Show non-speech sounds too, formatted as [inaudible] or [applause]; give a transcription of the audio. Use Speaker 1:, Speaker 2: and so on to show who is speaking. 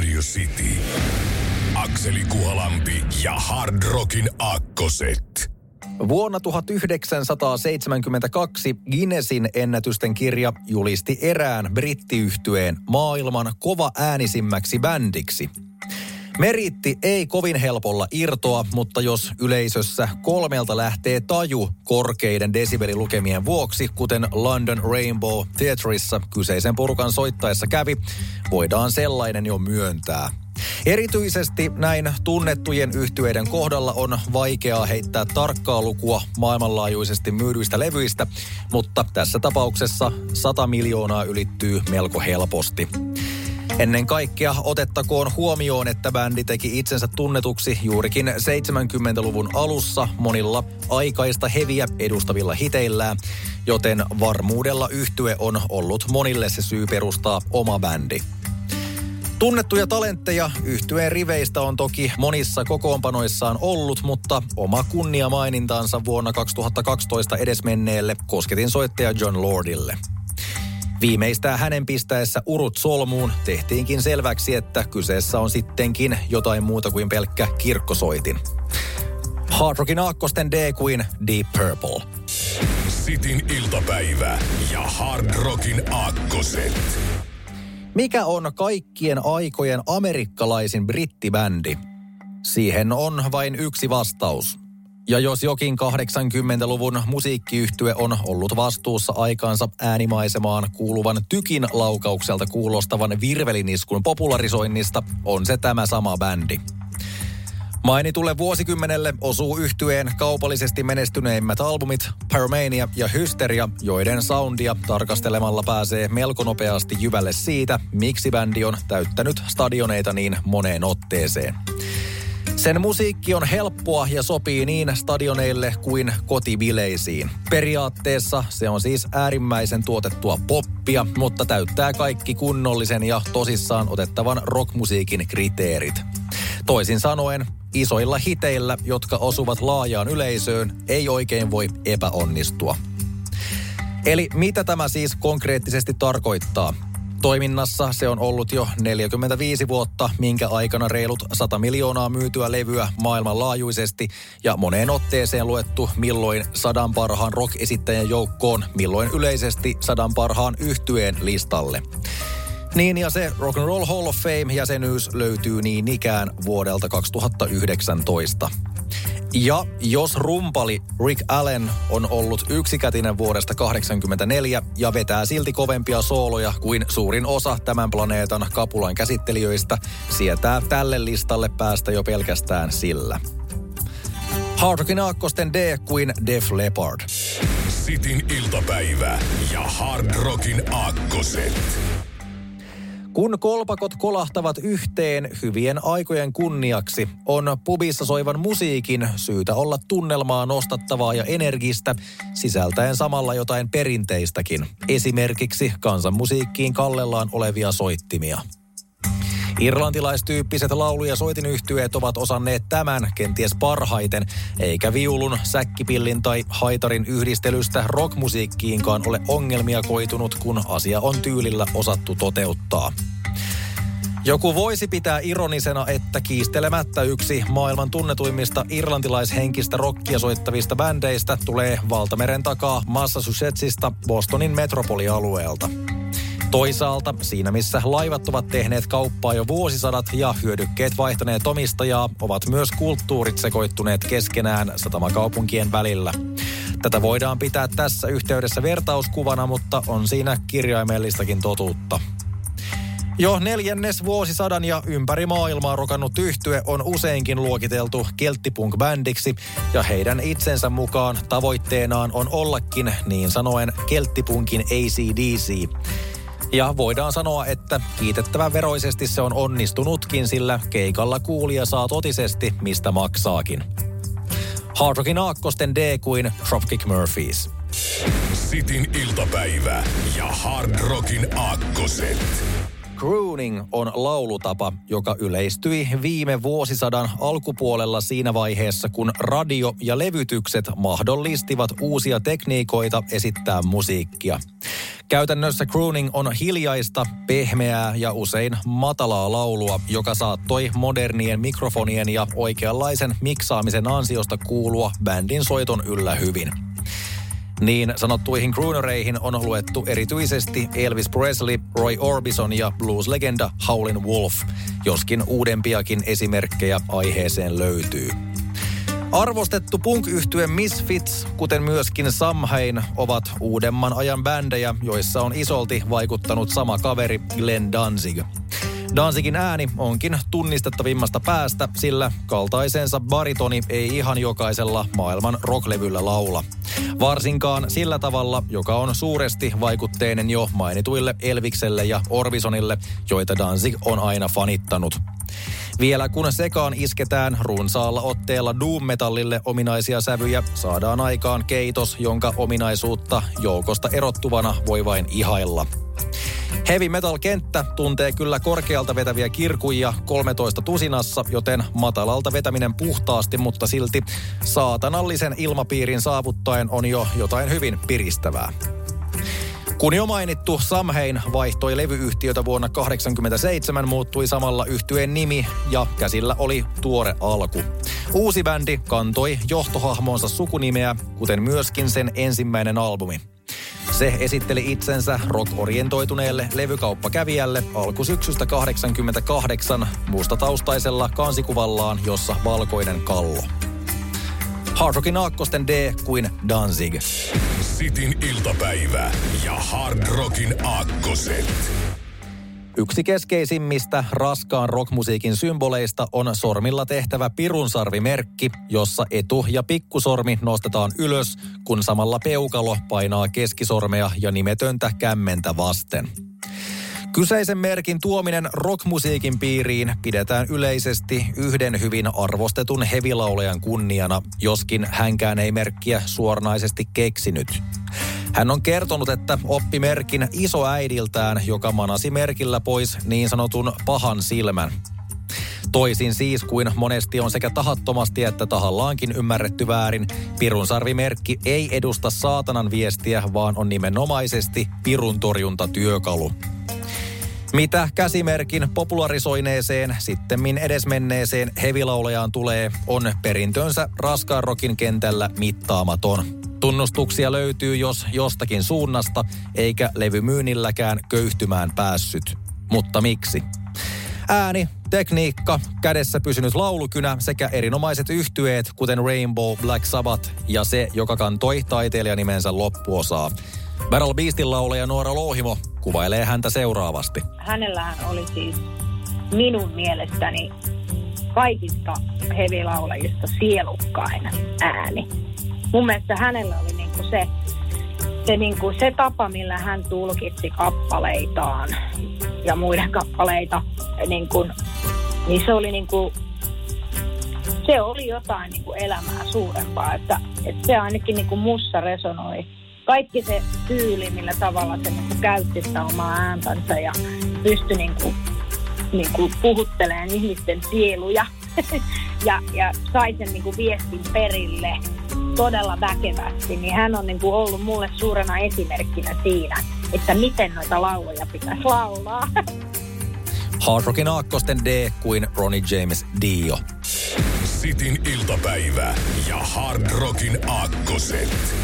Speaker 1: Radio City. Akseli Kuhalampi ja Hard Rockin Akkoset.
Speaker 2: Vuonna 1972 Guinnessin ennätysten kirja julisti erään brittiyhtyeen maailman kova äänisimmäksi bändiksi. Meritti ei kovin helpolla irtoa, mutta jos yleisössä kolmelta lähtee taju korkeiden desibelilukemien vuoksi, kuten London Rainbow Theatrissa kyseisen porukan soittaessa kävi, voidaan sellainen jo myöntää. Erityisesti näin tunnettujen yhtyeiden kohdalla on vaikeaa heittää tarkkaa lukua maailmanlaajuisesti myydyistä levyistä, mutta tässä tapauksessa 100 miljoonaa ylittyy melko helposti. Ennen kaikkea otettakoon huomioon, että bändi teki itsensä tunnetuksi juurikin 70-luvun alussa monilla aikaista heviä edustavilla hiteillään, joten varmuudella yhtye on ollut monille se syy perustaa oma bändi. Tunnettuja talentteja yhtyeen riveistä on toki monissa kokoonpanoissaan ollut, mutta oma kunnia mainintaansa vuonna 2012 edesmenneelle kosketin soittaja John Lordille. Viimeistään hänen pistäessä urut solmuun tehtiinkin selväksi, että kyseessä on sittenkin jotain muuta kuin pelkkä kirkkosoitin. Hard Rockin aakkosten D kuin Deep Purple.
Speaker 1: Sitin iltapäivä ja Hard Rockin Aakkoset.
Speaker 2: Mikä on kaikkien aikojen amerikkalaisin brittibändi? Siihen on vain yksi vastaus. Ja jos jokin 80-luvun musiikkiyhtye on ollut vastuussa aikaansa äänimaisemaan kuuluvan tykin laukaukselta kuulostavan virveliniskun popularisoinnista, on se tämä sama bändi. Mainitulle vuosikymmenelle osuu yhtyeen kaupallisesti menestyneimmät albumit Pyromania ja Hysteria, joiden soundia tarkastelemalla pääsee melko nopeasti jyvälle siitä, miksi bändi on täyttänyt stadioneita niin moneen otteeseen. Sen musiikki on helppoa ja sopii niin stadioneille kuin kotibileisiin. Periaatteessa se on siis äärimmäisen tuotettua poppia, mutta täyttää kaikki kunnollisen ja tosissaan otettavan rockmusiikin kriteerit. Toisin sanoen, isoilla hiteillä, jotka osuvat laajaan yleisöön, ei oikein voi epäonnistua. Eli mitä tämä siis konkreettisesti tarkoittaa? Toiminnassa se on ollut jo 45 vuotta, minkä aikana reilut 100 miljoonaa myytyä levyä maailmanlaajuisesti ja moneen otteeseen luettu milloin sadan parhaan rock-esittäjän joukkoon, milloin yleisesti sadan parhaan yhtyeen listalle. Niin ja se Rock and Roll Hall of Fame-jäsenyys löytyy niin ikään vuodelta 2019. Ja jos rumpali Rick Allen on ollut yksikätinen vuodesta 1984 ja vetää silti kovempia sooloja kuin suurin osa tämän planeetan kapulan käsittelijöistä, sietää tälle listalle päästä jo pelkästään sillä. Hard Rockin aakkosten D kuin Def Leppard.
Speaker 1: Sitin iltapäivä ja Hard Rockin Aakkoset.
Speaker 2: Kun kolpakot kolahtavat yhteen hyvien aikojen kunniaksi, on pubissa soivan musiikin syytä olla tunnelmaa nostattavaa ja energistä, sisältäen samalla jotain perinteistäkin. Esimerkiksi kansanmusiikkiin kallellaan olevia soittimia. Irlantilaistyyppiset laulu- ja soitinyhtyeet ovat osanneet tämän kenties parhaiten, eikä viulun, säkkipillin tai haitarin yhdistelystä rockmusiikkiinkaan ole ongelmia koitunut, kun asia on tyylillä osattu toteuttaa. Joku voisi pitää ironisena, että kiistelemättä yksi maailman tunnetuimmista irlantilaishenkistä rockia soittavista bändeistä tulee valtameren takaa Massachusettsista Bostonin metropolialueelta. Toisaalta siinä missä laivat ovat tehneet kauppaa jo vuosisadat ja hyödykkeet vaihtaneet omistajaa, ovat myös kulttuurit sekoittuneet keskenään satamakaupunkien välillä. Tätä voidaan pitää tässä yhteydessä vertauskuvana, mutta on siinä kirjaimellistakin totuutta. Jo neljännes vuosisadan ja ympäri maailmaa rokannut yhtye on useinkin luokiteltu kelttipunk-bändiksi ja heidän itsensä mukaan tavoitteenaan on ollakin niin sanoen kelttipunkin ACDC. Ja voidaan sanoa, että kiitettävän veroisesti se on onnistunutkin, sillä keikalla kuulija saa totisesti, mistä maksaakin. Hard Rockin aakkosten D kuin Dropkick Murphys.
Speaker 1: Sitin iltapäivä ja Hard Rockin Aakkoset.
Speaker 2: Crooning on laulutapa, joka yleistyi viime vuosisadan alkupuolella siinä vaiheessa, kun radio ja levytykset mahdollistivat uusia tekniikoita esittää musiikkia. Käytännössä crooning on hiljaista, pehmeää ja usein matalaa laulua, joka saattoi modernien mikrofonien ja oikeanlaisen miksaamisen ansiosta kuulua bändin soiton yllä hyvin. Niin sanottuihin croonereihin on luettu erityisesti Elvis Presley, Roy Orbison ja blues-legenda Howlin' Wolf, joskin uudempiakin esimerkkejä aiheeseen löytyy. Arvostettu punk Misfits, kuten myöskin Samhain, ovat uudemman ajan bändejä, joissa on isolti vaikuttanut sama kaveri Glenn Danzig. Danzigin ääni onkin tunnistettavimmasta päästä, sillä kaltaisensa baritoni ei ihan jokaisella maailman rocklevyllä laula. Varsinkaan sillä tavalla, joka on suuresti vaikutteinen jo mainituille Elvikselle ja Orbisonille, joita Danzig on aina fanittanut. Vielä kun sekaan isketään runsaalla otteella doom-metallille ominaisia sävyjä, saadaan aikaan keitos, jonka ominaisuutta joukosta erottuvana voi vain ihailla. Heavy metal-kenttä tuntee kyllä korkealta vetäviä kirkuja 13 tusinassa, joten matalalta vetäminen puhtaasti, mutta silti saatanallisen ilmapiirin saavuttaen on jo jotain hyvin piristävää. Kun jo mainittu Samhain vaihtoi levyyhtiötä vuonna 1987, muuttui samalla yhtyeen nimi ja käsillä oli tuore alku. Uusi bändi kantoi johtohahmonsa sukunimeä, kuten myöskin sen ensimmäinen albumi. Se esitteli itsensä rock-orientoituneelle levykauppakävijälle alkusyksystä 88 mustataustaisella kansikuvallaan, jossa valkoinen kallo. Hard Rockin aakkosten D kuin Danzig.
Speaker 1: Sitin iltapäivä ja Hard Rockin aakkoset.
Speaker 2: Yksi keskeisimmistä raskaan rockmusiikin symboleista on sormilla tehtävä pirunsarvimerkki, jossa etu- ja pikkusormi nostetaan ylös, kun samalla peukalo painaa keskisormea ja nimetöntä kämmentä vasten. Kyseisen merkin tuominen rockmusiikin piiriin pidetään yleisesti yhden hyvin arvostetun hevilaulejan kunniana, joskin hänkään ei merkkiä suoranaisesti keksinyt. Hän on kertonut, että oppi merkin isoäidiltään, joka manasi merkillä pois niin sanotun pahan silmän. Toisin siis kuin monesti on sekä tahattomasti että tahallaankin ymmärretty väärin, pirun sarvimerkki ei edusta saatanan viestiä, vaan on nimenomaisesti pirun torjuntatyökalu. Mitä käsimerkin popularisoineeseen, sittemmin edesmenneeseen hevilaulajaan tulee, on perintönsä raskaan rokin kentällä mittaamaton. Tunnustuksia löytyy jos jostakin suunnasta, eikä levymyynnilläkään köyhtymään päässyt. Mutta miksi? Ääni, tekniikka, kädessä pysynyt laulukynä sekä erinomaiset yhtyeet, kuten Rainbow, Black Sabbath ja se, joka kantoi taiteilijanimensä loppuosaa. Battle Beastin laulaja Noora Louhimo kuvailee häntä seuraavasti.
Speaker 3: Hänellähän oli siis minun mielestäni kaikista hevilaulajista sielukkain ääni. Mun mielestä hänellä oli niinku se, se, niinku se tapa, millä hän tulkitsi kappaleitaan ja muiden kappaleita, niinku, niin se oli niinku, se oli jotain niinku elämää suurempaa, että, että se ainakin niinku mussa resonoi. Kaikki se tyyli, millä tavalla se niin kuin käytti sitä omaa ääntänsä ja pystyi niin kuin, niin kuin puhuttelemaan ihmisten sieluja [laughs] ja, ja sai sen niin kuin viestin perille todella väkevästi, niin hän on niin kuin ollut mulle suurena esimerkkinä siinä, että miten noita lauloja pitäisi laulaa. [laughs]
Speaker 2: Hard Rockin aakkosten D kuin Ronnie James Dio.
Speaker 1: Sitin iltapäivä ja Hard Rockin aakkoset.